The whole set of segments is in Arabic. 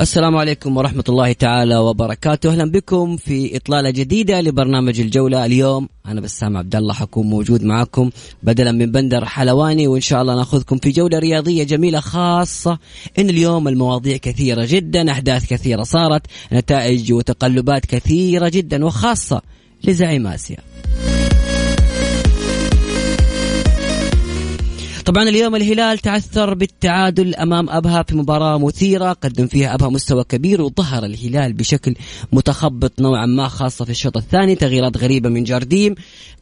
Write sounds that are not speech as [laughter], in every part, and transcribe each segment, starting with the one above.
السلام عليكم ورحمة الله تعالى وبركاته. أهلا بكم في إطلالة جديدة لبرنامج الجولة اليوم. أنا بسام عبد الله حكون موجود معكم بدلا من بندر حلواني وإن شاء الله نأخذكم في جولة رياضية جميلة خاصة. إن اليوم المواضيع كثيرة جدا أحداث كثيرة صارت نتائج وتقلبات كثيرة جدا وخاصة لزعيم آسيا. طبعا اليوم الهلال تعثر بالتعادل أمام أبها في مباراة مثيرة قدم فيها أبها مستوى كبير وظهر الهلال بشكل متخبط نوعا ما خاصة في الشوط الثاني تغييرات غريبة من جارديم.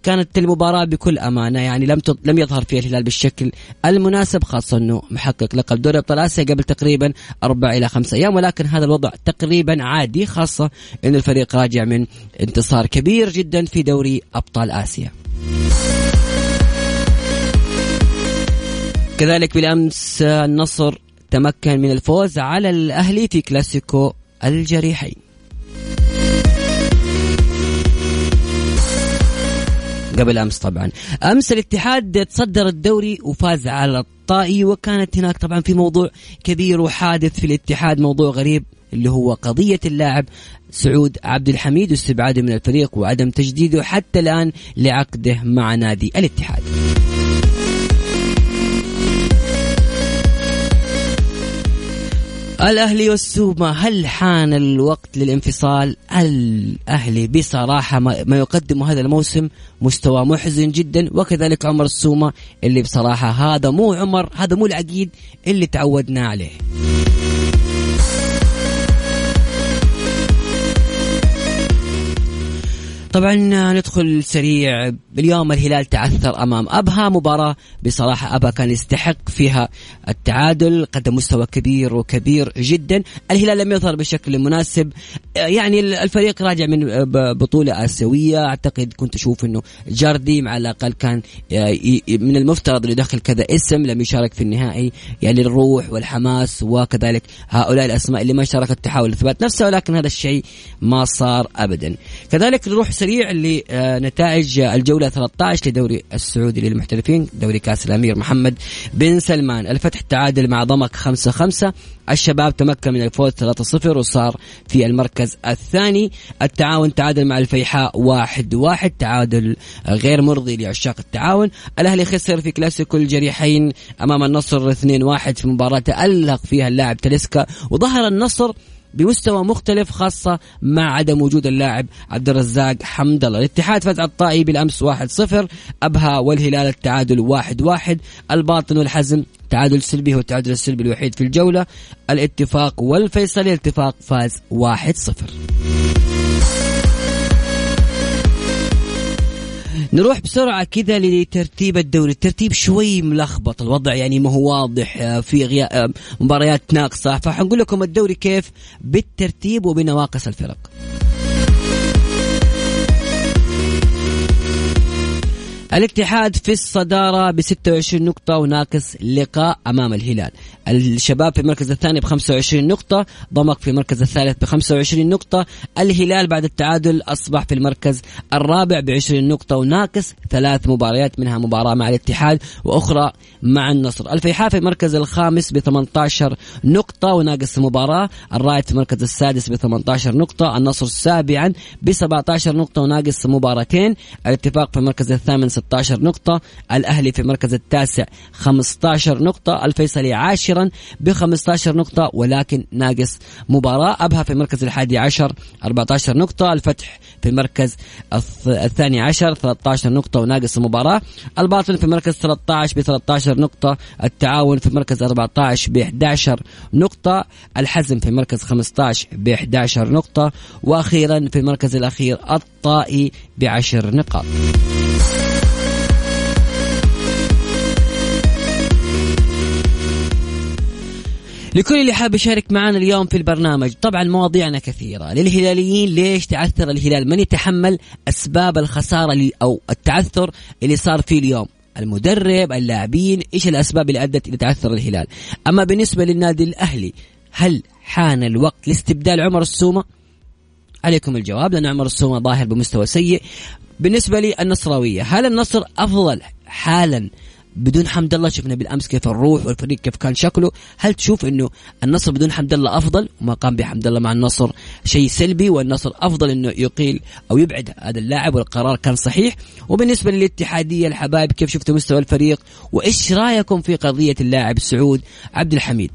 كانت المباراة بكل أمانة يعني لم لم يظهر فيها الهلال بالشكل المناسب خاصة إنه محقق لقب دوري أبطال آسيا قبل تقريبا أربع إلى خمس أيام ولكن هذا الوضع تقريبا عادي خاصة إن الفريق راجع من انتصار كبير جدا في دوري أبطال آسيا. كذلك بالأمس النصر تمكن من الفوز على الأهلي في كلاسيكو الجريحين. قبل أمس طبعا. أمس الاتحاد تصدر الدوري وفاز على الطائي وكانت هناك طبعا في موضوع كبير وحادث في الاتحاد موضوع غريب اللي هو قضية اللاعب سعود عبد الحميد واستبعاده من الفريق وعدم تجديده حتى الآن لعقده مع نادي الاتحاد. الأهلي والسومة هل حان الوقت للانفصال؟ الأهلي بصراحة ما يقدمه هذا الموسم مستوى محزن جدا وكذلك عمر السومة اللي بصراحة هذا مو عمر هذا مو العقيد اللي تعودنا عليه. طبعا ندخل سريع. اليوم الهلال تعثر أمام أبها. مباراة بصراحة أبها كان يستحق فيها التعادل. قدم مستوى كبير وكبير جدا. الهلال لم يظهر بشكل مناسب. يعني الفريق راجع من بطولة آسيوية. أعتقد كنت أشوف إنه جارديم على الأقل كان من المفترض إنه يدخل كذا اسم لم يشارك في النهائي. يعني الروح والحماس وكذلك هؤلاء الأسماء اللي ما شاركت تحاول اثبات نفسها ولكن هذا الشيء ما صار ابدا. كذلك نروح سريع لنتائج الجولة 13 لدوري السعودي للمحترفين دوري كأس الأمير محمد بن سلمان. الفتح تعادل مع ضمك 5 5 الشباب تمكن من الفوز 3-0 وصار في المركز الثاني. التعاون تعادل مع الفيحاء 1 1 تعادل غير مرضي لعشاق التعاون. الأهلي خسر في كلاسيكو الجريحين أمام النصر 2 1 في مباراة تالق فيها اللاعب تلسكا وظهر النصر بمستوى مختلف خاصة مع عدم وجود اللاعب عبد الرزاق حمد الله الاتحاد فاز على الطائي بالأمس 1-0 أبها والهلال التعادل 1-1 الباطن والحزم تعادل سلبي هو التعادل السلبي الوحيد في الجولة. الاتفاق والفيصلي الاتفاق فاز 1-0 نروح بسرعة كذا لترتيب الدوري. الترتيب شوي ملخبط. الوضع يعني ما هو واضح آه، في غياب آه، مباريات ناقصة. فحنقول لكم الدوري كيف بالترتيب وبنواقص الفرق. الاتحاد في الصدارة ب 26 نقطة وناقص لقاء أمام الهلال. الشباب في المركز الثاني ب 25 نقطة ضمك في المركز الثالث ب 25 نقطة الهلال بعد التعادل أصبح في المركز الرابع ب 20 نقطة وناقص ثلاث مباريات منها مباراة مع الاتحاد وأخرى مع النصر. الفيحاء في المركز الخامس ب 18 نقطة وناقص مباراة الرائد في المركز السادس ب 18 نقطة النصر سابعا ب 17 نقطة وناقص مباراتين الاتفاق في المركز الثامن 13 نقطة الأهلي في المركز التاسع 15 نقطة الفيصلي عاشرا ب 15 نقطة ولكن ناقص مباراة. أبها في المركز الحادي عشر 14 نقطة الفتح في المركز الثاني عشر 13 نقطة وناقص مباراة. الباطن في المركز 13 ب 13 نقطة التعاون في المركز 14 ب 11 نقطة الحزم في المركز 15 ب 11 نقطة وأخيرا في المركز الأخير الطائي بعشر نقاط. لكل اللي حاب يشارك معنا اليوم في البرنامج. طبعا مواضيعنا كثيرة. للهلاليين ليش تعثر الهلال؟ من يتحمل أسباب الخسارة أو التعثر اللي صار فيه اليوم؟ المدرب اللاعبين إيش الأسباب اللي أدت إلى تعثر الهلال؟ أما بالنسبة للنادي الأهلي هل حان الوقت لاستبدال عمر السومة؟ عليكم الجواب لأن عمر السومة ظاهر بمستوى سيء. بالنسبة لي النصراويه هل النصر أفضل حالا بدون حمد الله شفنا بالأمس كيف الروح والفريق كيف كان شكله. هل تشوف إنه النصر بدون حمد الله أفضل؟ وما قام بحمد الله مع النصر شيء سلبي والنصر أفضل إنه يقيل أو يبعد هذا اللاعب والقرار كان صحيح. وبالنسبة للاتحادية الحبايب كيف شفتوا مستوى الفريق؟ وإيش رأيكم في قضية اللاعب سعود عبد الحميد؟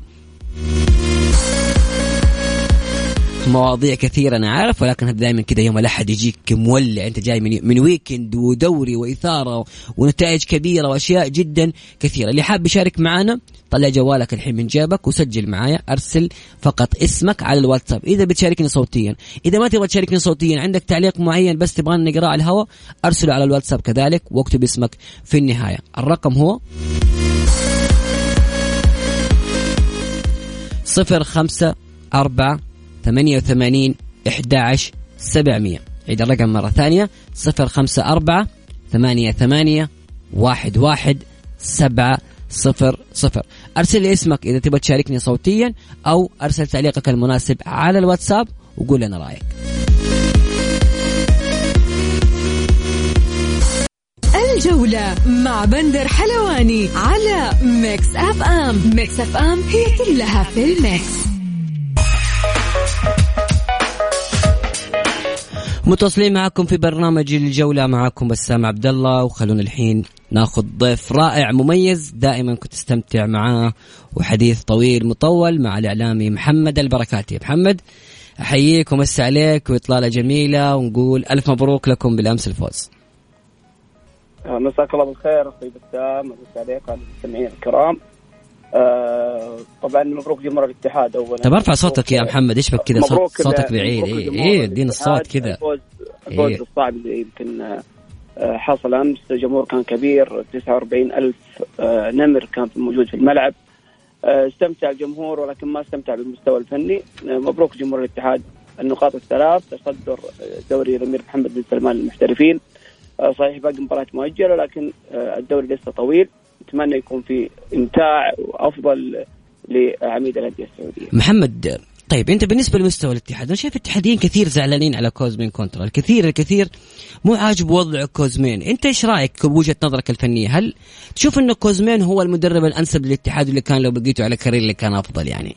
مواضيع كثيرة أنا عارف ولكن دائما كذا يوم الأحد يجيك مولع. أنت جاي من, من ويكند ودوري وإثارة ونتائج كبيرة وأشياء جدا كثيرة. اللي حاب يشارك معنا طلع جوالك الحين من جيبك وسجل معايا. أرسل فقط اسمك على الواتساب. إذا بتشاركني صوتيا إذا ما تبغى تشاركني صوتيا عندك تعليق معين بس تبغى نقرأه على الهواء أرسله على الواتساب كذلك واكتب اسمك في النهاية. الرقم هو صفر خمسة أربعة ثمانية وثمانين إحدى سبعمية. عيد الرقم مرة ثانية صفر خمسة أربعة ثمانية ثمانية واحد واحد سبعة صفر صفر. أرسل لي اسمك إذا تبغى تشاركني صوتيا أو أرسل تعليقك المناسب على الواتساب وقول لنا رأيك. الجولة مع بندر حلواني على ميكس أف أم. ميكس أف أم هي كلها في الميكس. متواصلين معكم في برنامج الجولة معكم بسام عبد الله وخلونا الحين ناخذ ضيف رائع مميز دائما كنت أستمتع معاه وحديث طويل مطول مع الإعلامي محمد البركاتي محمد احييك ومسي عليك وإطلالة جميلة ونقول ألف مبروك لكم بالأمس الفوز. مساك الله بالخير أخوي بسام مساء عليك وعلى المستمعين الكرام. آه طبعا مبروك جمهور الاتحاد اولا. طب أرفع صوتك يا محمد إيش بك كذا صوت صوتك بعيد. إيه إيه ادينا الصوت كذا الفوز الفوز إيه. الصعب اللي يمكن آه حصل أمس. الجمهور كان كبير 49 ألف آه نمر كان موجود في الملعب. آه استمتع الجمهور ولكن ما استمتع بالمستوى الفني. مبروك جمهور الاتحاد. النقاط الثلاث تصدر دوري الأمير محمد بن سلمان للمحترفين. صحيح باقي مباراة مؤجلة لكن الدوري لسه طويل. نتمنى يكون في إمتاع وافضل لعميد الأندية السعودية. محمد طيب أنت بالنسبة لمستوى الاتحاد أنا شايف الاتحاديين كثير زعلانين على كوزمين كونترا الكثير الكثير مو عاجب وضع كوزمين. أنت إيش رأيك بوجهة نظرك الفنية؟ هل تشوف انه كوزمين هو المدرب الأنسب للاتحاد اللي كان لو بقيته على كاريلي اللي كان أفضل يعني؟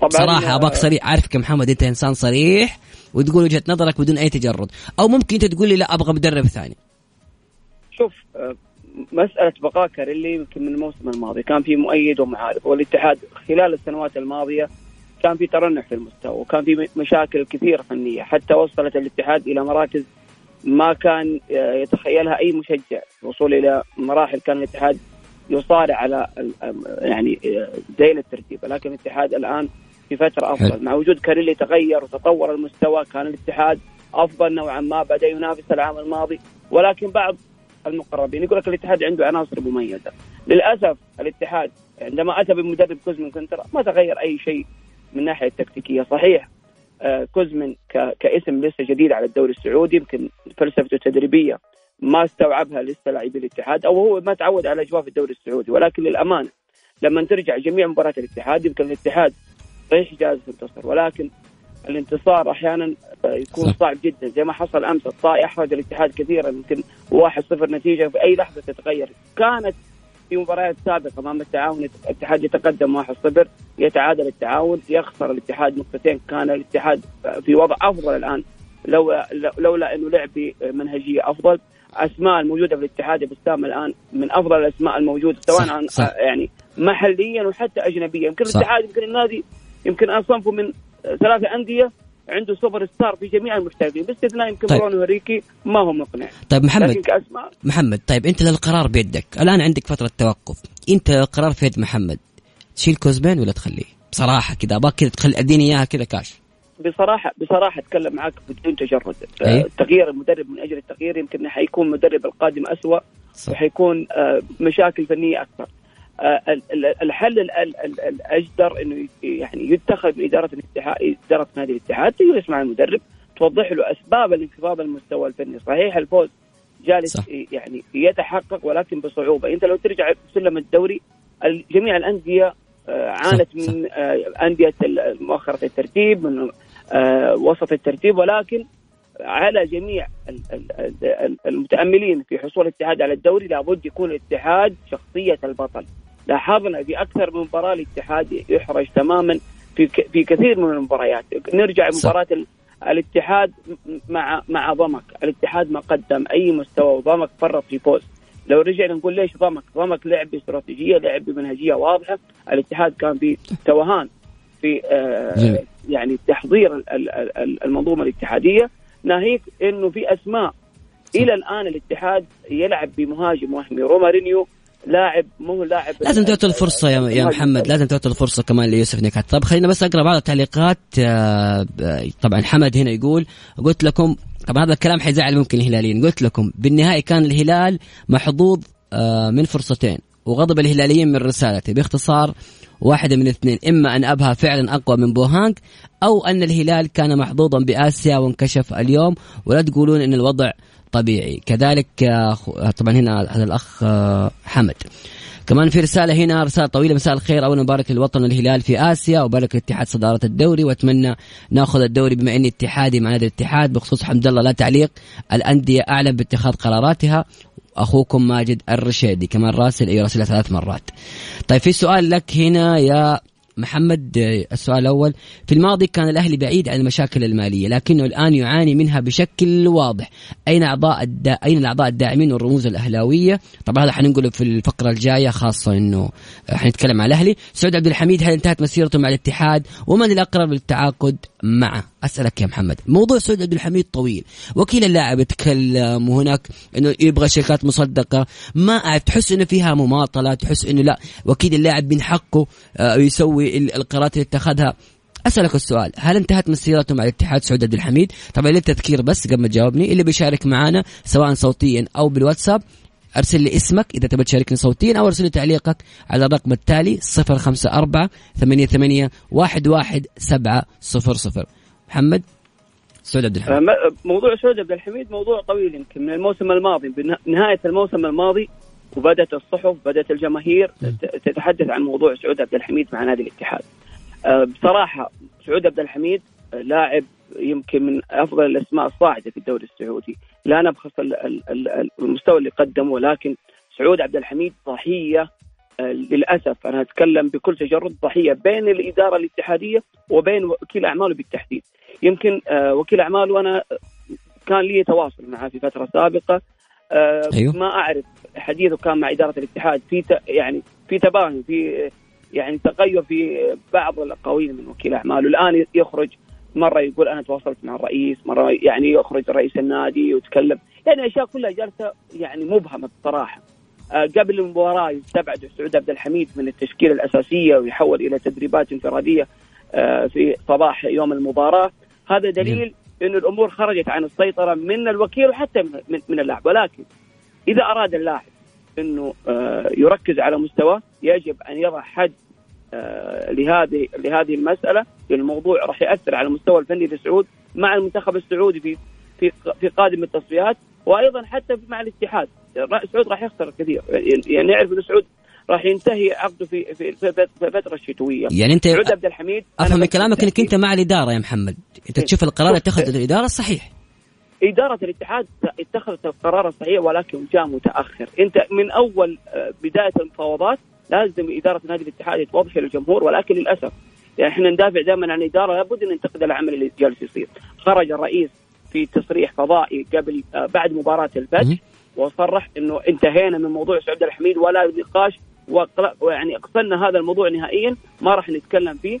طبعا صراحة ابغاك صريح. عارفك يا محمد أنت إنسان صريح وتقول وجهة نظرك بدون أي تجرد. أو ممكن أنت تقول لي لا أبغى مدرب ثاني. شوف مسألة بقاء كاريلي يمكن من الموسم الماضي. كان في مؤيد ومعارض والاتحاد خلال السنوات الماضية كان في ترنح في المستوى وكان في مشاكل كثيرة فنية حتى وصلت الاتحاد إلى مراكز ما كان يتخيلها أي مشجع. الوصول إلى مراحل كان الاتحاد يصارع على يعني ذيل الترتيب. لكن الاتحاد الآن في فترة أفضل. مع وجود كاريلي تغير وتطور المستوى كان الاتحاد أفضل نوعا ما بدأ ينافس العام الماضي. ولكن بعض المقربين. يقول لك الاتحاد عنده عناصر مميزة. للأسف الاتحاد عندما أتى بمدرب كوزمن كنترا ما تغير أي شيء من الناحيه التكتيكيه صحيح آه كوزمن كاسم لسه جديد على الدوري السعودي يمكن فلسفته التدريبية ما استوعبها لسه لاعبي الاتحاد أو هو ما تعود على أجواء في الدوري السعودي. ولكن للأمانة لما ترجع جميع مباريات الاتحاد يمكن الاتحاد صحيح جاهز ينتصر ولكن الانتصار أحيانا يكون صعب جدا. زي ما حصل أمس الطائي احرج الاتحاد كثيرا يمكن 1-0 نتيجة في أي لحظة تتغير. كانت في مباريات سابقة أمام التعاون الاتحاد يتقدم 1-0 يتعادل التعاون يخسر الاتحاد نقطتين. كان الاتحاد في وضع أفضل الآن لو لولا أنه لعب بمنهجية أفضل. أسماء الموجودة في الاتحاد بسام الآن من أفضل الأسماء الموجودة سواء صح، عن صح. يعني محليا وحتى اجنبيا. يمكن. الاتحاد يمكن النادي يمكن اصنفه من ثلاثة أندية عنده سوبر ستار في جميع المحترفين باستثناء يمكن طيب. برونو هنريكي ما هو مقنع. طيب محمد. محمد طيب أنت القرار بيدك. الآن عندك فترة توقف. أنت القرار في يد محمد. تشيل كوزبين ولا تخليه؟ بصراحة كذا ابغاك كذا تخلي أديني إياها كذا كاش. بصراحه بصراحة أتكلم معك بدون تجرد. آه، تغيير المدرب من أجل التغيير يمكن حيكون المدرب القادم أسوأ. وحيكون آه، مشاكل فنية أكثر الحل ال- ال- ال- الأجدر إنه يعني يتخذ من إدارة الاتحاد إدارة نادي الاتحاد تجلس مع المدرب توضح له أسباب الانخفاض المستوى الفني صحيح الفوز جالس صح. يعني يتحقق ولكن بصعوبة أنت لو ترجع سلم الدوري ال- جميع الأندية آه، عانت صح،. من آه، أندية مؤخرة الترتيب من آه، وسط الترتيب ولكن على جميع ال- ال- ال- المتأملين في حصول الاتحاد على الدوري لابد يكون الاتحاد شخصية البطل لاحظنا في أكثر من مباراة الاتحاد يحرج تماما في في كثير من المباريات. نرجع. مباراه ال- الاتحاد مع مع ضمك. الاتحاد ما قدم أي مستوى وضمك فرط في فوز. لو رجعنا نقول ليش ضمك؟ ضمك لعب باستراتيجية لعب بمنهجية واضحة. الاتحاد كان في توهان في آه. يعني تحضير ال- ال- ال- المنظومة الاتحادية. ناهيك إنه في أسماء. إلى الآن الاتحاد يلعب بمهاجم وهمي رومارينيو. لاعب مو لاعب لازم تعطي الفرصة يا, يا محمد لازم تعطي الفرصة كمان ليوسف نكات طب خلينا بس أقرأ بعض التعليقات آه، ب- طبعا حمد هنا يقول قلت لكم طبعا هذا الكلام حيزعل ممكن الهلاليين. قلت لكم بالنهائي كان الهلال محظوظ آه، من فرصتين وغضب الهلاليين من رسالتي باختصار واحدة من الاثنين إما أن أبها فعلا أقوى من بوهانج أو أن الهلال كان محظوظا بآسيا وانكشف اليوم. ولا تقولون أن الوضع طبيعي. كذلك آه، خ- طبعا هنا هذا الأخ آه، حمد. كمان في رسالة هنا رسالة طويلة مساء الخير. أولا مبارك للوطن الهلال في آسيا وبارك لاتحاد صدارة الدوري. وأتمنى نأخذ الدوري بما إني اتحادي مع نادي الاتحاد. بخصوص حمد الله لا تعليق الأندية أعلم باتخاذ قراراتها. أخوكم ماجد الرشيدي كمان راسل أي راسل ثلاث مرات. طيب في سؤال لك هنا يا محمد آه، السؤال الأول. في الماضي كان الأهلي بعيد عن المشاكل المالية لكنه الآن يعاني منها بشكل واضح. أين أعضاء الدا... أين الأعضاء الداعمين والرموز الأهلاوية؟ طبعا هذا حننقله في الفقرة الجاية خاصة أنه حنتكلم عن الأهلي. سعود عبد الحميد هل انتهت مسيرته مع الاتحاد؟ ومن الأقرب للتعاقد معه أسألك يا محمد. موضوع سعود عبد الحميد طويل. وكيل اللاعب يتكلم وهناك إنه يبغى شركات مصدقة. ما أعرف تحس إنه فيها مماطلة؟ تحس إنه لا وكيل اللاعب من حقه آه، يسوي القرارات اللي اتخذها. أسألك السؤال هل انتهت مسيرته مع الاتحاد سعود عبد الحميد؟ طبعا للتذكير بس قبل ما تجاوبني اللي بيشارك معنا سواء صوتيا أو بالواتساب أرسل لي اسمك إذا تبي تشاركني صوتيا أو أرسل لي تعليقك على الرقم التالي 054 88 11700 محمد؟ سعود عبد الحميد. م- موضوع سعود عبد الحميد موضوع طويل يمكن من الموسم الماضي بنهايه الموسم الماضي وبدأت الصحف بدأت الجماهير تتحدث عن موضوع سعود عبد الحميد مع نادي الاتحاد. آه، بصراحة سعود عبد الحميد لاعب يمكن من أفضل الأسماء الصاعدة في الدوري السعودي، لا نبخس ال- ال- ال- المستوى اللي قدمه ولكن سعود عبد الحميد ضحية آه، للأسف أنا أتكلم بكل تجرد ضحية بين الإدارة الاتحادية وبين وكيل أعماله بالتحديد. يمكن آه، وكيل أعماله أنا كان لي تواصل معه في فترة سابقة أيوه. ما أعرف. حديثه كان مع إدارة الاتحاد. في يعني في تباين في يعني تغير في بعض الأقاويل من وكيل أعماله. الآن يخرج مرة يقول أنا تواصلت مع الرئيس مرة يعني يخرج رئيس النادي ويتكلم. يعني أشياء كلها جالسة يعني مبهمة بصراحة. آه، قبل المباراة يستبعد سعود عبد الحميد من التشكيلة الأساسية ويحول إلى تدريبات انفرادية آه، في صباح يوم المباراة. هذا دليل انه الأمور خرجت عن السيطرة من الوكيل وحتى من- من, اللاعب. ولكن إذا أراد اللاعب إنه آه، يركز على مستواه يجب أن يضع حد آه، لهذه لهذه المسألة. لأن الموضوع راح يأثر على المستوى الفني لسعود مع المنتخب السعودي في في في قادم التصفيات وأيضا حتى مع الاتحاد. را- سعود راح يخسر كثير. يعني نعرف انه سعود راح ينتهي عقده في في الفترة الشتويه يعني أنت سعود عبد الحميد أفهم من كلامك إنك أنت مع الإدارة يا محمد. أنت تشوف القرار اللي اتخذه الإدارة الصحيح إدارة الاتحاد اتخذت القرار الصحيح ولكن جاء متأخر. أنت من أول آه، بداية المفاوضات لازم إدارة نادي الاتحاد توضح للجمهور ولكن للأسف يعني إحنا ندافع دائما عن الإدارة لابد أن ننتقد العمل اللي جالس يصير. خرج الرئيس في تصريح فضائي قبل آه، بعد مباراة. الفتح وصرح إنه انتهينا من موضوع سعود الحميد ولا نقاش ويعني اقفلنا هذا الموضوع نهائيا. ما راح نتكلم فيه.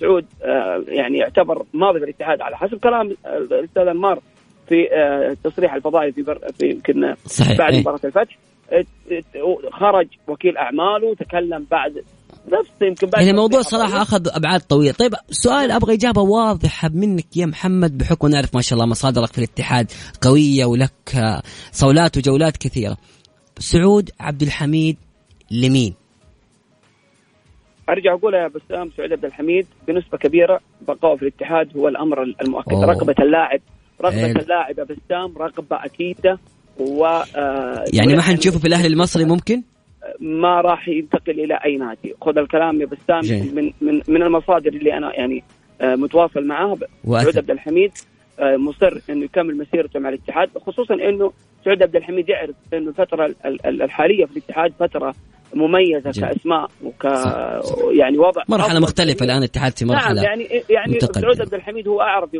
سعود آه، يعني يعتبر ماضي في الاتحاد على حسب كلام الأستاذ أنمار في آه، التصريح الفضائي في في يمكن بعد إيه. مباراة الفتح. خرج وكيل أعماله تكلم بعد نفس يمكن بعد يعني الموضوع صراحة أخذ أبعاد طويله، طيب سؤال أبغى إجابة واضحة منك يا محمد بحكم نعرف ما شاء الله مصادرك في الاتحاد قوية ولك صولات وجولات كثيرة. سعود عبد الحميد لمين؟ أرجع أقول يا بسام سعود عبد الحميد بنسبة كبيرة بقائه في الاتحاد هو الأمر المؤكد أوه. رغبة اللاعب رغبة. اللاعب يا بسام رغبة أكيدة و آه يعني ما حنشوفه في الأهلي المصري ممكن؟ ما راح ينتقل إلى أي نادي خذ الكلام يا بسام من من من المصادر اللي أنا يعني آه متواصل معاها سعود عبد الحميد آه مصر إنه يكمل مسيرته مع الاتحاد خصوصا إنه سعود عبد الحميد يعرف إنه الفترة الحالية في الاتحاد فترة مميزة جميل. كأسماء وك يعني وضع مرحلة مختلفة الآن الاتحاد في مرحلة نعم يعني يعني سعود عبد الحميد هو أعرف ب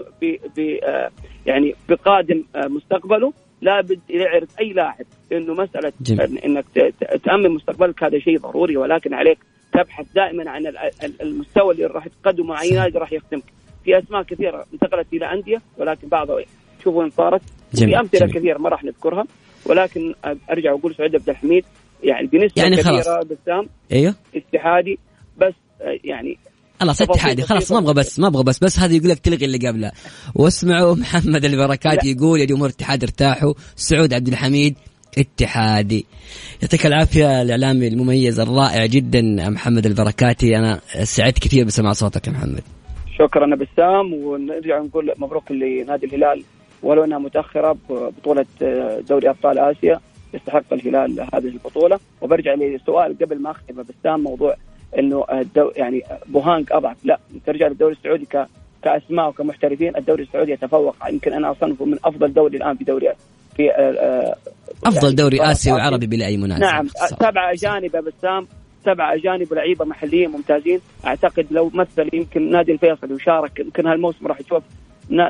آه، يعني بقادم آه، مستقبله. لابد يعرف أي لاعب إنه مسألة جميل. إنك تأمن مستقبلك هذا شيء ضروري ولكن عليك تبحث دائما عن المستوى اللي راح تقدمه مع أي نادي راح يخدمك في أسماء كثيرة انتقلت إلى أندية ولكن بعضها شوفوا وين صارت. في أمثلة كثيرة ما راح نذكرها ولكن أرجع وأقول سعود عبد الحميد. يعني بنسبة يعني كبيرة خلاص. بسام أيوه. اتحادي بس يعني خلاص اتحادي. خلاص ما أبغى بس ما أبغى بس بس هذا يقول لك تلغي اللي قبله. واسمعوا [laughs] محمد البركات يقول يا جمهور الاتحاد ارتاحوا. سعود عبد الحميد اتحادي. يعطيك العافية الإعلامي المميز الرائع جدا محمد البركاتي. أنا سعدت كثير بسماع صوتك يا محمد. شكرا بسام ونرجع نقول مبروك لنادي الهلال ولو أنها متأخرة ببطوله دوري أبطال آسيا. يستحق الهلال هذه البطولة. وبرجع لسؤال قبل ما أختم بسام موضوع إنه الدو يعني بوهانج أضعف. لا ترجع للدوري السعودي ك كأسماء وكمحترفين الدوري السعودي يتفوق. يمكن أنا اصنفه من أفضل دوري الآن في دوري في آه، آه، أفضل يعني دوري آسيوي وعربي بلا أي منازع نعم سبعة أجانب يا بسام سبعة أجانب ولعيبه محليين ممتازين. أعتقد لو مثل يمكن نادي الفيصلي وشارك يمكن هالموسم راح تشوف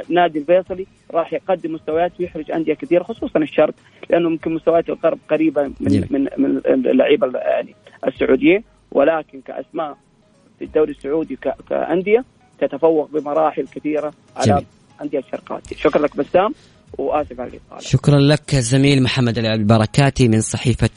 نادي الفيصلي راح يقدم مستويات ويحرج أندية كثيرة خصوصا الشرق لأنه يمكن مستويات الغرب قريبة من من من اللعيبة يعني السعوديين ولكن كأسماء في الدوري السعودي كأندية تتفوق بمراحل كثيرة على أندية الشرقات. شكرا لك بسام. وآسف على الاطاله شكرا لك الزميل محمد البركاتي من صحيفة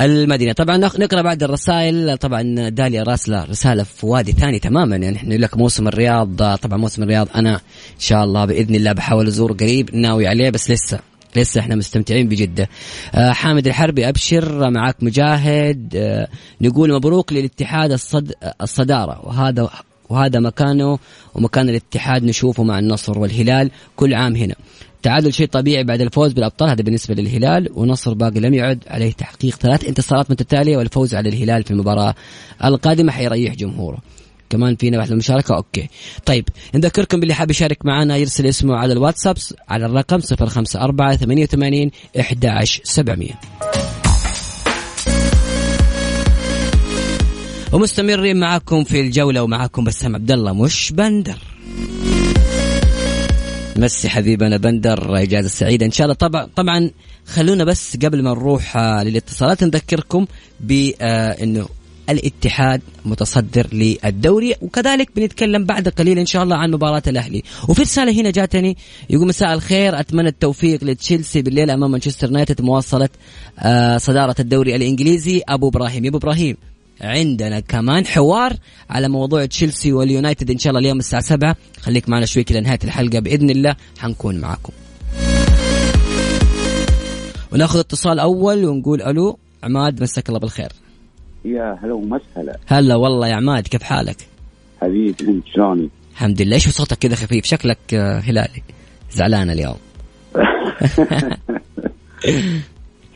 المدينة. طبعا نقرأ بعد الرسائل. طبعا داليا راسلة رسالة في وادي ثاني تماما. يعني إحنا لك موسم الرياض. طبعا موسم الرياض أنا إن شاء الله بإذن الله بحاول أزور قريب. ناوي عليه بس لسه لسه إحنا مستمتعين بجدة. آه حامد الحربي أبشر. معك مجاهد. آه نقول مبروك للاتحاد الصد الصدارة. وهذا وهذا مكانه ومكان الاتحاد نشوفه مع النصر والهلال كل عام هنا. تعادل شيء طبيعي بعد الفوز بالأبطال هذا بالنسبة للهلال ونصر باقي لم يعد عليه تحقيق. ثلاث انتصارات متتاليه والفوز على الهلال في المباراة القادمة حيريح جمهوره. كمان فينا واحد المشاركة أوكي. طيب نذكركم باللي حاب يشارك معنا يرسل اسمه على الواتساب على الرقم 054 88 11700 ومستمرين معاكم في الجولة ومعاكم بسام عبد الله مش بندر. مسي حبيبنا بندر إجازة سعيدة. إن شاء الله طبعا طبعا خلونا بس قبل ما نروح آه، للاتصالات نذكركم بانه آه، الاتحاد متصدر للدوري وكذلك بنتكلم بعد قليل إن شاء الله عن مباراة الأهلي. وفي رسالة هنا جاتني يقول مساء الخير أتمنى التوفيق لتشيلسي بالليل أمام مانشستر يونايتد مواصلة آه، صدارة الدوري الإنجليزي. أبو إبراهيم يا أبو إبراهيم. عندنا كمان حوار على موضوع تشيلسي واليونايتد إن شاء الله اليوم الساعة 7 خليك معنا شوي كذا نهايه الحلقة. بإذن الله حنكون معاكم. وناخذ اتصال أول ونقول ألو عماد مساك الله بالخير. يا هلا ومسهلا. هلا والله يا عماد كيف حالك؟ حبيبي أنت شلونك؟ الحمد لله. إيش صوتك كذا خفيف شكلك آه، هلالي. زعلان اليوم. [laughs]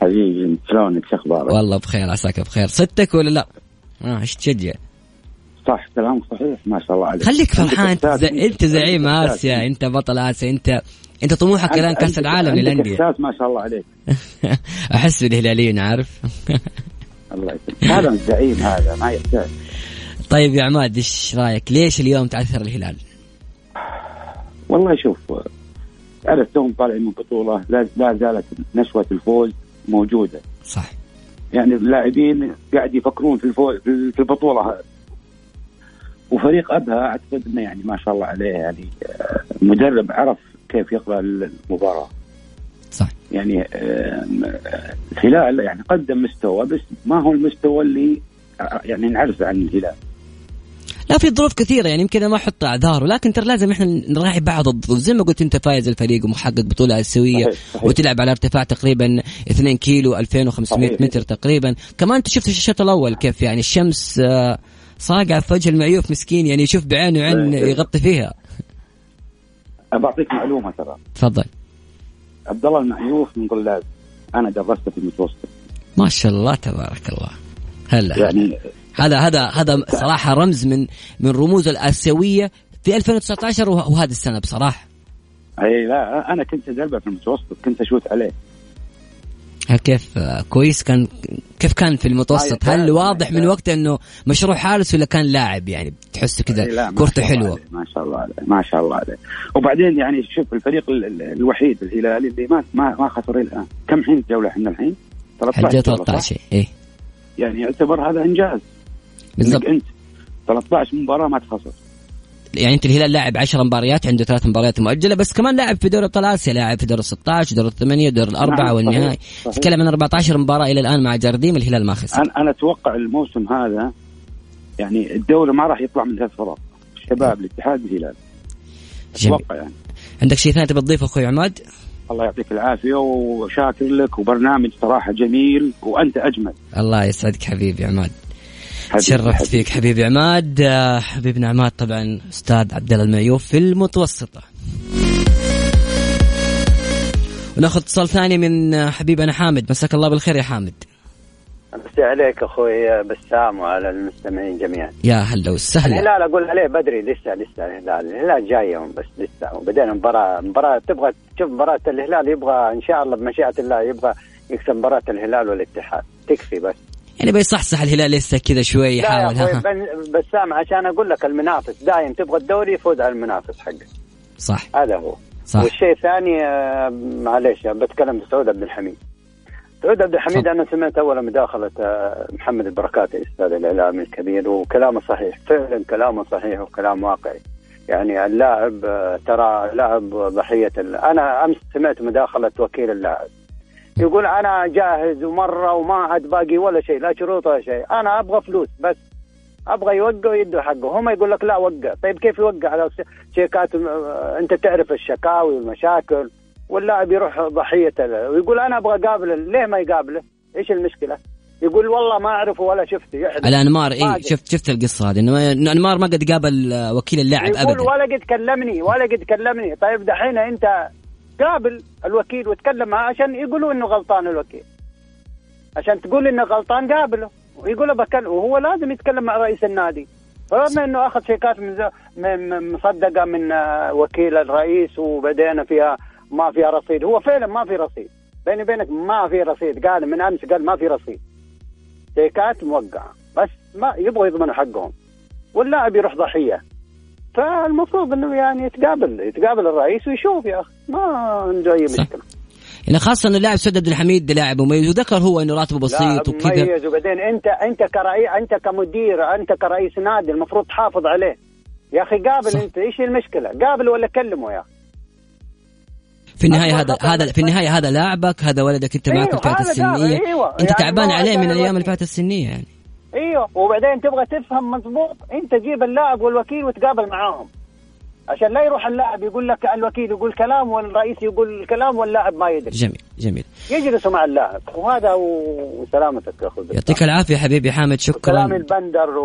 حبيبي شلونك؟ شو أخبارك؟ والله بخير عساك بخير. صدتك ولا لا؟ آه إيش تشجع؟ صح كلامك صحيح ما شاء الله عليك. خليك فرحان انت, ز... أنت زعيم آسيا أنت بطل آسيا انت أنت طموحك الآن كأس العالم للأندية. ما شاء الله عليك. [laughs] أحس بالهلاليين عارف؟ [laughs] الله يسلمك. هذا الزعيم هذا ما يحتاج. طيب يا عماد إيش رأيك؟ ليش اليوم تعثر الهلال؟ والله شوف عرفت توهم طالعين من بطولة لا زالت نشوة الفوز موجودة. صح. يعني اللاعبين قاعد يفكرون في الفو... في البطولة هذه. وفريق أبها أعتقد إنه يعني ما شاء الله عليه يعني آه، مدرب عرف كيف يقرأ المباراة. صح يعني آه، الهلال يعني قدم مستوى بس ما هو المستوى اللي آه، يعني نعرفه عن الهلال. لا في ظروف كثيرة يعني يمكن ما أحط أعذار ولكن ترى لازم إحنا نراعي بعض الظروف. زي ما قلت أنت فايز الفريق ومحقق صحيح، صحيح. وتلعب على ارتفاع تقريبا 2 كيلو 2500 صحيح. متر تقريبا. كمان أنت شفت الشوط الأول كيف؟ يعني الشمس آه، صاقعة في وجه المعيوف مسكين يعني يشوف بعينه عين. يغطي فيها. بعطيك معلومة ترى. تفضل. عبد الله المعيوف من طلاب أنا درسته في المتوسط. ما شاء الله تبارك الله. هلا يعني هذا هذا هذا صراحة رمز من من رموز الآسيوية في 2019 وه- وهذه السنة بصراحة. أي لا أنا كنت أدربه في المتوسط كنت أشوت عليه. كيف آه، كويس كان كيف كان في المتوسط؟ ما هل واضح من. وقته إنه مشروع حارس ولا كان لاعب؟ يعني تحسه لا، كذا كورته الله حلوة. ما شاء الله عليه ما شاء الله عليه. وبعدين يعني شوف الفريق ال- ال- الوحيد الهلالي اللي ما ما ما خسر الآن. كم حين الجولة إحنا الحين؟ 13 حجة جولة، صح؟ 13 إيه. يعني يعتبر هذا إنجاز. بالضبط. أنت 13 مباراة ما تخسر. يعني انت الهلال لاعب 10 مباريات عنده ثلاث مباريات مؤجلة بس كمان لاعب في دوري ابطال آسيا لاعب في دور 16 دور الثمانية دور الأربعة نعم، والنهائي. تتكلم عن 14 مباراة إلى الآن مع جارديم الهلال ما خسر. أنا أنا أتوقع الموسم هذا يعني الدوري ما راح يطلع من ثلاث فرق الشباب الاتحاد الهلال. أتوقع يعني. عندك شيء ثاني تبي تضيفه أخوي عماد؟ الله يعطيك العافية وشاكر لك وبرنامج صراحة جميل وأنت أجمل. الله يسعدك حبيبي عماد. تشرفت. فيك حبيبي عماد. آه، حبيبنا عماد طبعا أستاذ عبد الله المعيوف في المتوسطة. وناخذ اتصال ثاني من آه، حبيبنا حامد. مساك الله بالخير يا حامد. امسي عليك أخوي بسام وعلى المستمعين جميعا. يا هلا وسهلا. الهلال أقول عليه بدري لسه لسه الهلال. الهلال جايهم بس لسه. وبعدين مباراة مباراة تبغى تشوف مباراة الهلال يبغى إن شاء الله بمشيئة الله يبغى يكسب مباراة الهلال والاتحاد. تكفي بس. يعني بيصحصح الهلال لسه كذا شوي يحاول ها بسام عشان أقول لك المنافس دايم تبغى الدوري يفوز على المنافس حقه. صح. هذا هو. صح. والشيء الثاني آه، معليش بتكلم بسعود عبد الحميد. سعود عبد الحميد. أنا سمعت اول مداخلة آه، محمد البركات الاستاذ الاعلامي الكبير وكلامه صحيح فعلا كلامه صحيح وكلام واقعي. يعني اللاعب آه، ترى لاعب ضحية أنا أمس سمعت مداخلة وكيل اللاعب. يقول أنا جاهز ومرة وما عاد باقي ولا شيء لا شروط ولا شيء. أنا أبغى فلوس بس. أبغى يوقع ويدوا حقه. هم يقول لك لا وقع. طيب كيف يوقع؟ على شيكات آه، أنت تعرف الشكاوي والمشاكل واللاعب يروح ضحيه ويقول أنا أبغى أقابله. ليه ما يقابله؟ إيش المشكلة؟ يقول والله ما أعرفه ولا شفته. يحلف على أنمار ما اي. شفت شفت القصة هذه؟ إنه أنمار ما قد قابل آه، وكيل اللاعب يقول ابدا. ولا قد كلمني ولا قد كلمني. طيب دحين أنت قابل الوكيل وتكلم معاه عشان يقولوا إنه غلطان الوكيل. عشان تقول إنه غلطان قابله. ويقول له بكلم وهو لازم يتكلم مع رئيس النادي. رغم إنه أخذ شيكات من- مصدقة من آه، وكيل الرئيس وبدينا فيها ما فيها رصيد. هو فعلا ما في رصيد. بيني وبينك ما في رصيد. قال من أمس قال ما في رصيد. شيكات موقعة. بس ما يبغوا يضمنوا حقهم. واللاعب يروح ضحية. فالمفروض إنه يعني يتقابل يتقابل الرئيس ويشوف يا أخي ما عنده اي. مشكلة يعني خاصة إنه اللاعب سعد عبد الحميد لاعب مميز وذكر هو إنه راتبه بسيط وكذا مميز وبعدين أنت أنت كرئيس أنت كمدير أنت كرئيس نادي المفروض تحافظ عليه يا أخي قابل صح. أنت إيش المشكلة؟ قابل ولا كلمه يا أخي في النهاية هذا هذا في النهاية هذا لاعبك هذا ولدك أنت معك أيوه، الفئات السنية أيوه. أنت يعني تعبان عليه من الأيام. الفئات السنية يعني إيوه وبعدين تبغى تفهم مضبوط أنت جيب اللاعب والوكيل وتقابل معاهم. عشان لا يروح اللاعب يقول لك الوكيل يقول كلام والرئيس يقول كلام واللاعب ما يدري. جميل جميل. يجلسوا مع اللاعب. وهذا وسلامتك يا أخوي. يعطيك العافية حبيبي حامد كلام شكرا البندر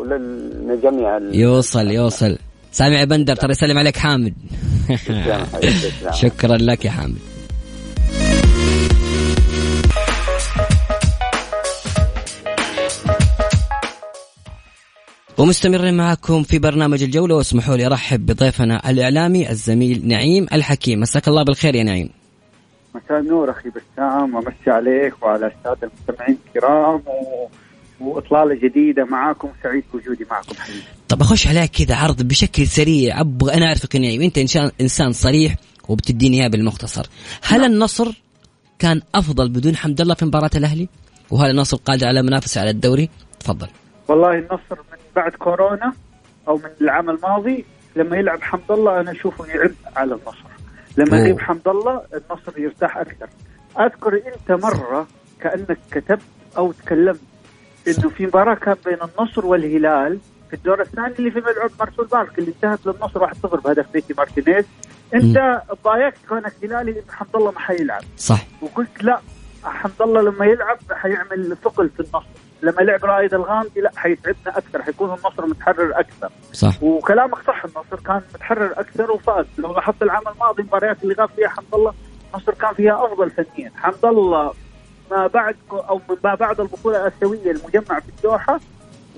وللجميع يوصل يوصل. سامع يا بندر ترى يسلم عليك حامد. [laughs] شكرا لك يا حامد. ومستمرين معكم في برنامج الجولة واسمحوا لي أرحب بضيفنا الإعلامي الزميل نعيم الحكيم. مساك الله بالخير يا نعيم. مساء النور أخي بسام وامسي عليك وعلى الساده المستمعين الكرام و... وإطلالة جديدة معاكم سعيد بوجودي معكم. حبيبي طب أخش عليك كذا عرض بشكل سريع. أبغى أنا أعرفك يا نعيم أنت إنسان إنسان صريح وبتديني إياه بالمختصر هل النصر كان أفضل بدون حمد الله في مباراة الأهلي؟ وهل النصر قادر على منافسه على الدوري؟ تفضل. والله النصر من بعد كورونا أو من العام الماضي لما يلعب حمد الله أنا أشوفه يعب على النصر لما. يغيب حمد الله النصر يرتاح أكثر. أذكر أنت مرة كأنك كتبت أو تكلمت إنه في مباراة كان بين النصر والهلال في الدور الثاني اللي في ملعب مرسول بارك اللي انتهت للنصر 1-0 بهدف بيتي مارتينيز. أنت ضايقت كونك هلالي انه حمد الله ما حيلعب. صح. وقلت لا حمد الله لما يلعب حيعمل ثقل في النصر. لما لعب رائد الغامدي لا حيتعبنا أكثر حيكون النصر متحرر أكثر. صح. وكلامك صح النصر كان متحرر أكثر وفاز. لو لاحظت العام الماضي المباريات اللي غاب فيها حمد الله النصر كان فيها أفضل فنيا. حمد الله ما بعد أو ما بعد البطولة الأسيوية المجمع في الدوحه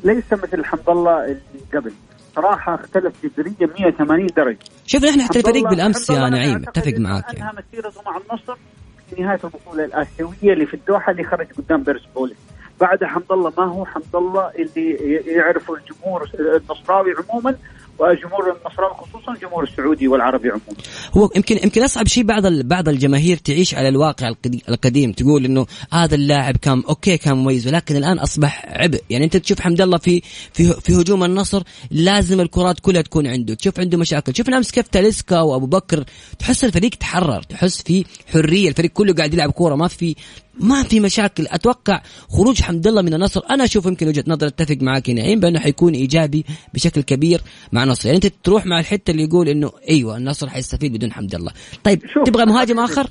ليس مثل حمد الله اللي قبل. صراحة اختلف جذريا 180 درجة. شفنا إحنا حتى الفريق بالأمس يا نعيم أتفق إنه معاك انهى يعني. مسيرته مع النصر في نهاية البطولة الأسيوية اللي في الدوحه اللي خرج قدام بيرسبولي بعد حمد الله ما هو حمد الله اللي يعرفه الجمهور النصراوي عموما وجمهور النصراوي خصوصا الجمهور السعودي والعربي عموما. هو يمكن يمكن أصعب شيء بعض بعض الجماهير تعيش على الواقع القدي- القديم تقول إنه هذا اللاعب كان أوكي كان مميز ولكن الآن أصبح عبء. يعني أنت تشوف حمد الله في في في هجوم النصر لازم الكرات كلها تكون عنده تشوف عنده مشاكل شفنا امس كيف تاليسكا وأبو بكر تحس الفريق تحرر تحس في حرية الفريق كله قاعد يلعب كورة ما في ما في مشاكل. أتوقع خروج حمد الله من النصر أنا أشوف يمكن وجهة نظر أتفق معك نعيم بانه حيكون إيجابي بشكل كبير مع النصر. يعني أنت تروح مع الحتة اللي يقول إنه أيوه النصر حيستفيد بدون حمد الله. طيب تبغى مهاجم أنا- آخر؟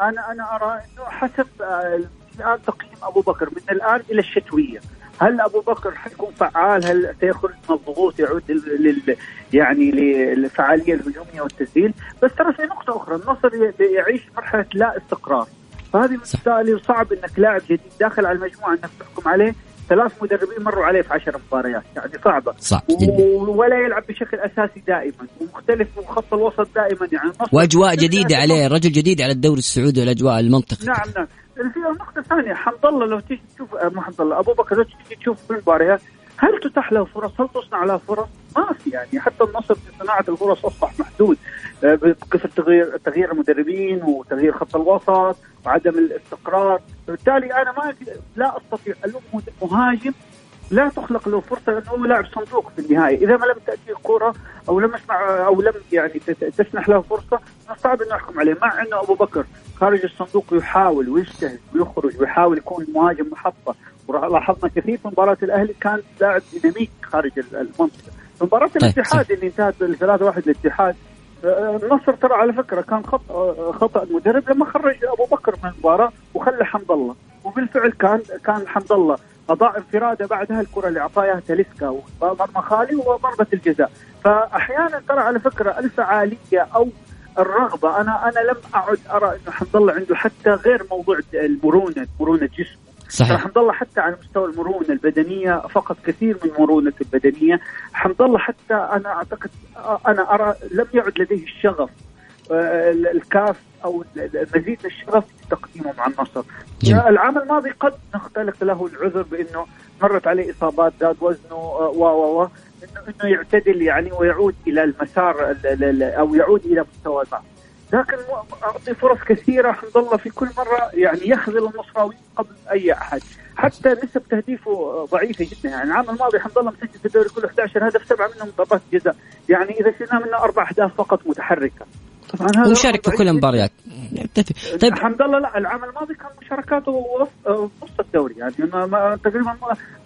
أنا أنا أرى إنه حسب آه، الآن تقييم أبو بكر من الآن إلى الشتوية. هل أبو بكر حيكون فعال؟ هل سيخرج من الضغوط يعود لل يعني للفعاليه الهجومية والتسجيل؟ بس ترى في نقطة أخرى النصر يعيش مرحلة لا استقرار. فهذه صح. بالتالي صعب إنك لاعب جديد داخل على المجموعة إنك تحكم عليه. ثلاث مدربين مروا عليه في عشر مباريات يعني صعبة. صعب جدا. ولا يلعب بشكل أساسي دائما ومختلف وخط الوسط دائما يعني وأجواء جديدة عليه رجل جديد على الدوري السعودي والأجواء المنطقة نعم نعم. في نقطة ثانية حمد الله لو تيجي تشوف آه، مو حمد الله أبو بكر لو تيجي تشوف في المباريات هل تتاح له فرص؟ هل تصنع له فرص؟ ما في يعني حتى النصر في صناعة الفرص أصبح محدود. آه، بكثرة تغيير تغيير المدربين وتغيير خط الوسط وعدم الاستقرار، بالتالي أنا ما لا أستطيع ألوم مهاجم لا تخلق له فرصة انه هو لاعب صندوق في النهايه، إذا ما لم تاتيه الكره أو لم يسمع أو لم يعني تسنح له فرصة من الصعب انه يحكم عليه، مع أنه أبو بكر خارج الصندوق يحاول ويجتهد ويخرج ويحاول يكون مهاجم محطة، ولاحظنا كثير في مباراة الأهلي كان لاعب ديناميك خارج ال- المنطقة، في مباراة طيب، الاتحاد اللي انتهت 3 1 للاتحاد آه، النصر ترى على فكرة كان خطأ آه، خطأ المدرب لما خرج أبو بكر من المباراة وخلى حمد الله. وبالفعل كان كان حمد الله أضاع انفراده بعدها الكرة اللي أعطاها تاليسكا ومرمى خالي وضربة الجزاء. فأحيانا ترى على فكرة الفعالية أو الرغبة أنا أنا لم أعد أرى انه حمد الله عنده حتى غير موضوع المرونه مرونه ترى صحيح. حمد الله حتى على مستوى المرونة البدنية فقد كثير من مرونة البدنية. حمد الله حتى أنا أعتقد أنا أرى لم يعد لديه الشغف آه، الكاف أو المزيد من الشغف في تقديمه مع النصر. جميل. العام الماضي قد نختلق له العذر بأنه مرت عليه إصابات زاد وزنه آه، و و و انه يعتدل يعني ويعود إلى المسار ال- ال- ال- أو يعود إلى مستوى البعض لكن أعطي فرص كثيرة حمد الله في كل مرة يعني يخذل النصراوي قبل أي أحد. حتى نسب تهديفه ضعيفة جدا. يعني العام الماضي حمد الله مسجل في الدوري كله 11 هدف سبعة منهم ضربات جزاء. يعني إذا شلنا منه أربع أهداف فقط متحركة. طبعا هذا ومشارك في كل المباريات. طيب. حمد الله لا العام الماضي كان مشاركاته وسط- آه، نص الدوري. يعني ما ما تقريبا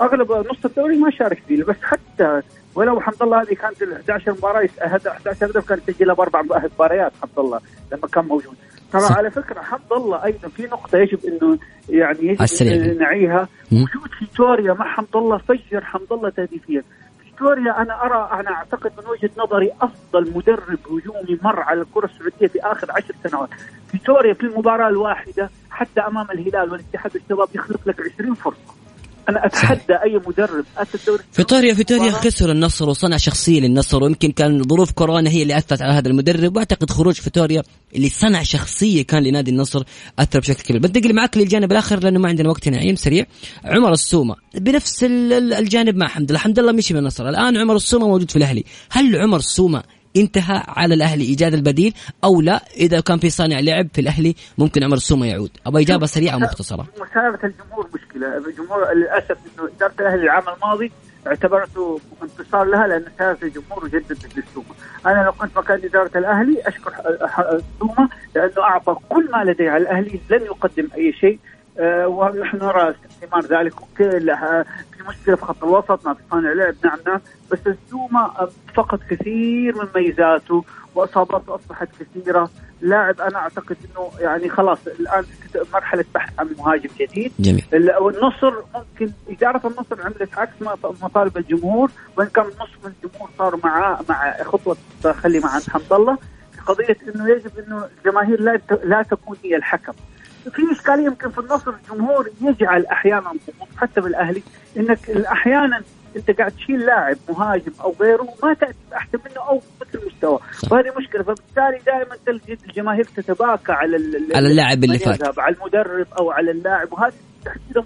أغلب نص الدوري ما شارك فيه بس حتى ولو حمد الله هذه كانت ال 11 مباراة يس- هد- 11 هدف كان يسجلها باربع مباريات حمد الله لما كان موجود ترى. على فكرة حمد الله أيضا في نقطة يجب إنه يعني يجب. إن نعيها. وجود فيتوريا مع حمد الله فجر حمد الله تهديفيا فيتوريا أنا أرى أنا أعتقد من وجهة نظري أفضل مدرب هجومي مر على الكرة السعودية في آخر عشر سنوات فيتوريا في المباراة الواحدة حتى أمام الهلال والاتحاد الشباب يخلق لك 20 فرصة أنا أتحدى أي مدرب. اتى الدوري فيتوريا فيتوريا مباراة. خسر النصر وصنع شخصية للنصر ويمكن كان ظروف كورونا هي اللي أثرت على هذا المدرب. وأعتقد خروج فيتوريا اللي صنع شخصية كان لنادي النصر أثر بشكل كبير. بنتقل معك للجانب الآخر لأنه ما عندنا وقت نعيم سريع. عمر السومة. بنفس ال- ال- الجانب مع حمد الله. حمد الله مشي من النصر. الآن عمر السومة موجود في الأهلي. هل عمر السومة انتهى على الأهلي إيجاد البديل أو لا. إذا كان في صانع لعب في الأهلي ممكن عمر السومه يعود. أبغى إجابة سريعة ومختصره مساله الجمهور مشكلة. الجمهور للأسف إنه إدارة الأهلي العام الماضي اعتبرته انتصار لها لأن سالت الجمهور وجددت للسومه، أنا لو كنت مكان إدارة الأهلي أشكر السومه لأنه أعطى كل ما لديه على الأهلي لن يقدم أي شيء. آه، ونحن نرى ثمار ذلك. مشكلة في خط الوسط ما في صانع لعب نعم نعم بس السومه فقد كثير من ميزاته وإصاباته أصبحت كثيرة. لاعب أنا أعتقد إنه يعني خلاص الآن مرحلة بحث عن مهاجم جديد. جميل. والنصر ممكن إدارة النصر عملت عكس مطالب الجمهور. وإن كان نصف الجمهور صار مع مع خطوة خلي مع حمد الله. قضية إنه يجب إنه الجماهير لا لا تكون هي الحكم. في إشكالية يمكن في النصر الجمهور يجعل أحيانا ضغوط حتى بالأهلي إنك أحيانا أنت قاعد تشيل لاعب مهاجم أو غيره ما تأتي أحسن منه أو مثل مستوى. وهذه مشكلة. فبالتالي دائما تجد الجماهير تتباكى على على اللاعب اللي فات. على المدرب أو على اللاعب وهذه تحديدا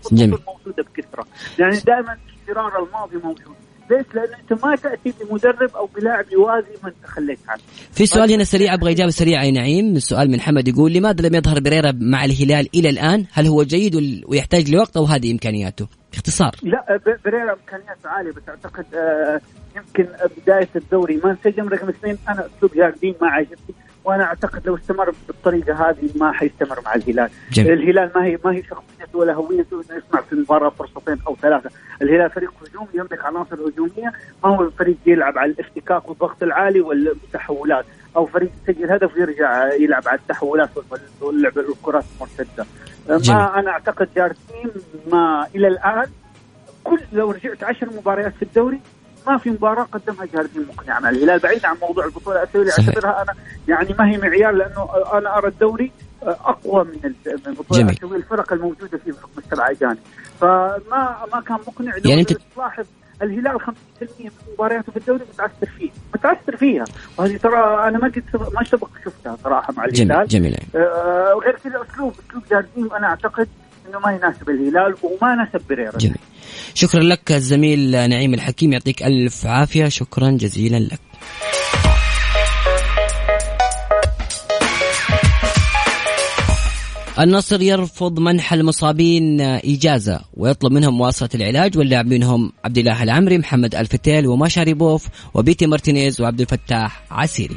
موجودة بكثرة. يعني دائما الشرار الماضي موجود. ليش؟ لأن أنت ما تأتي بمدرب أو بلاعب يوازي من تخليت عنه. في سؤال هنا سريع أبغى إجابة سريعة يا نعيم، السؤال من حمد يقول لماذا لم يظهر بريرا مع الهلال إلى الآن؟ هل هو جيد ويحتاج لوقت أو هذه إمكانياته؟ باختصار. لا بريرا إمكانياته عالية بس أعتقد آه يمكن بداية الدوري ما انسجم رقم اثنين أنا أسلوب جاردين ما عجبني وأنا أعتقد لو استمر بالطريقة هذه ما حيستمر مع الهلال. جميل. الهلال ما هي ما هي شخصيته ولا هويته انه يصنع في المباراه فرصتين أو ثلاثة. الهلال فريق هجومي يملك عناصر هجومية ما هو فريق يلعب على الافتكاك والضغط العالي والتحولات أو فريق يسجل هدف ويرجع يلعب على التحولات واللعب الكرات المرتدة. ما أنا أعتقد جارتين ما إلى الآن كل لو رجعت عشر مباريات في الدوري ما في مباراة قدمها جاردين مقنعه مع الهلال بعيد عن موضوع البطولة الاسيويه أعتبرها أنا يعني ما هي معيار لأنه أنا أرى الدوري أقوى من البطوله الاسيويه الفرق الموجودة فيه فرق السبعة أجانب. فما ما كان مقنع يعني أنت تلاحظ الهلال 50% من مبارياته في الدوري متعثر فيه. متعثر فيها. وهذه ترى أنا ما قد ما سبق شفتها صراحة مع الهلال. جميل. جميل آه وغير كذا اسلوب أسلوب جاردين أنا أعتقد إنه ما يناسب الهلال وما ناسب بريرا جميل. شكرا لك الزميل نعيم الحكيم يعطيك ألف عافية. شكرا جزيلا لك. النصر يرفض منح المصابين إجازة ويطلب منهم مواصلة العلاج واللاعبين هم عبد الله العمري محمد آل فتيل ومشاريبوف وبيتي مارتينيز وعبد الفتاح عسيري.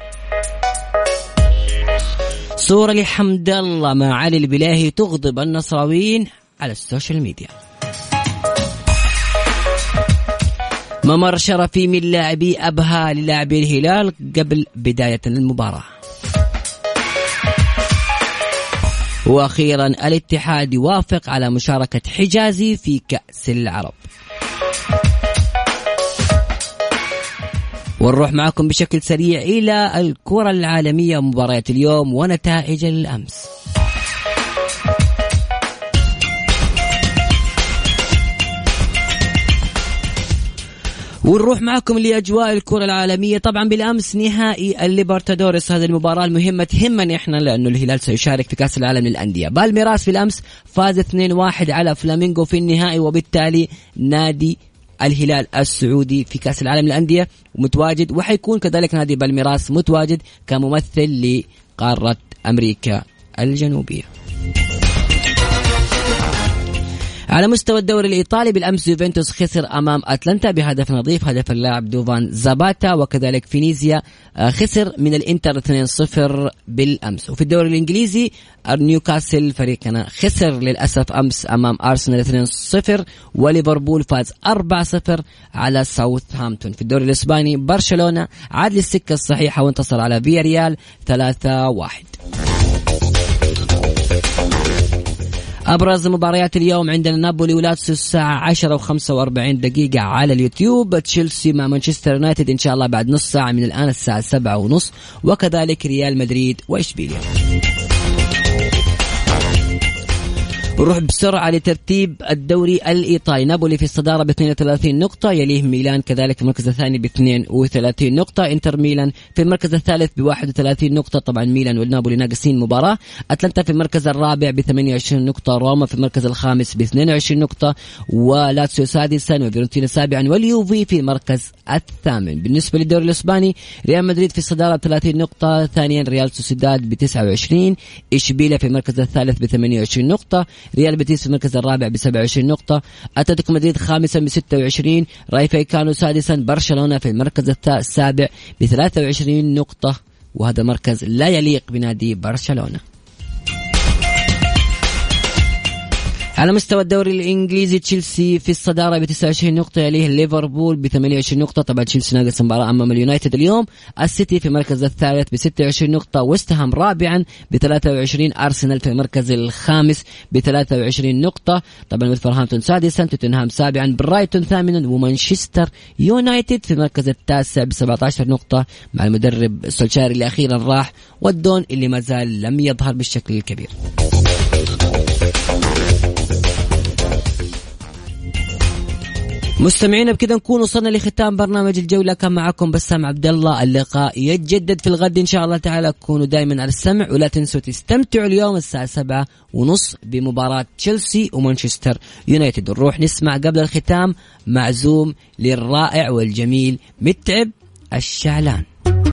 صورة لحمد الله مع علي البليهي تغضب النصراويين على السوشيال ميديا. ممر شرفي من لاعبي أبها للاعبي الهلال قبل بداية المباراة. وأخيرا الاتحاد يوافق على مشاركة حجازي في كأس العرب. ونروح معكم بشكل سريع إلى الكرة العالمية مباريات اليوم ونتائج الأمس. ونروح معكم لأجواء الكرة العالمية. طبعا بالأمس نهائي الليبرتادوريس هذه المباراة المهمة تهمنا إحنا لأنه الهلال سيشارك في كأس العالم للأندية. بالميراس بالأمس فاز 2-1 على فلامينغو في النهائي وبالتالي نادي الهلال السعودي في كأس العالم للأندية ومتواجد وحيكون كذلك نادي بالميراس متواجد كممثل لقارة أمريكا الجنوبية. على مستوى الدوري الإيطالي بالأمس يوفنتوس خسر أمام أتلانتا بهدف نظيف هدف اللاعب دوفان زاباتا وكذلك فينيزيا آه، خسر من الإنتر 2-0 بالأمس. وفي الدوري الإنجليزي نيوكاسل فريقنا خسر للأسف أمس أمام أرسنال 2-0 وليفربول فاز 4-0 على ساوثهامبتون. في الدوري الإسباني برشلونة عاد للسكة الصحيحة وانتصر على فيا ريال 3-1 أبرز مباريات اليوم عندنا نابولي ولاتسيو الساعة 10 و45 دقيقة على اليوتيوب. تشيلسي مع مانشستر يونايتد إن شاء الله بعد نص ساعة من الآن الساعة 7 ونص. وكذلك ريال مدريد. واشبيليا نروح بسرعة لترتيب الدوري الإيطالي. نابولي في الصدارة ب 32 نقطة يليه ميلان كذلك في المركز الثاني ب 32 نقطة إنتر ميلان في المركز الثالث ب 31 نقطة. طبعا ميلان والنابولي ناقصين مباراة. أتلانتا في المركز الرابع ب 28 نقطة روما في المركز الخامس ب 22 نقطة ولاتسيو سادسا وفيرونتينا سابعا واليوفي في المركز الثامن. بالنسبة للدوري الإسباني ريال مدريد في الصدارة ب 30 نقطة ثانيا ريال سوسيداد ب 29 إشبيليا في المركز الثالث ب 28 نقطة ريال بيتيس في المركز الرابع ب 27 نقطة أتلتيكو مدريد خامسا ب 26 رايو فايكانو سادسا برشلونة في المركز السابع ب 23 نقطة وهذا مركز لا يليق بنادي برشلونة. على مستوى الدوري الإنجليزي تشيلسي في الصدارة ب 29 نقطة يليه ليفربول ب 28 نقطة. طبعا تشيلسي ناقص مباراة أمام اليونايتد اليوم. السيتي في المركز الثالث ب 26 نقطة. ويستهام رابعا ب 23 أرسنال في المركز الخامس ب 23 نقطة. طبعا ولفرهامبتون سادسا توتنهام سابعا برايتون ثامنا ومانشستر يونايتد في المركز التاسع ب 17 نقطة. مع المدرب سولشاري اللي أخيرا راح والدون اللي ما زال لم يظهر بالشكل الكبير. مستمعينا بكذا نكون وصلنا لختام برنامج الجولة. كان معكم بسام عبد الله اللقاء يتجدد في الغد إن شاء الله تعالى. كونوا دائما على السمع ولا تنسوا تستمتعوا اليوم الساعة سبعة ونص بمباراة تشيلسي ومانشستر يونايتد. نروح نسمع قبل الختام معزوم للرائع والجميل متعب الشعلان.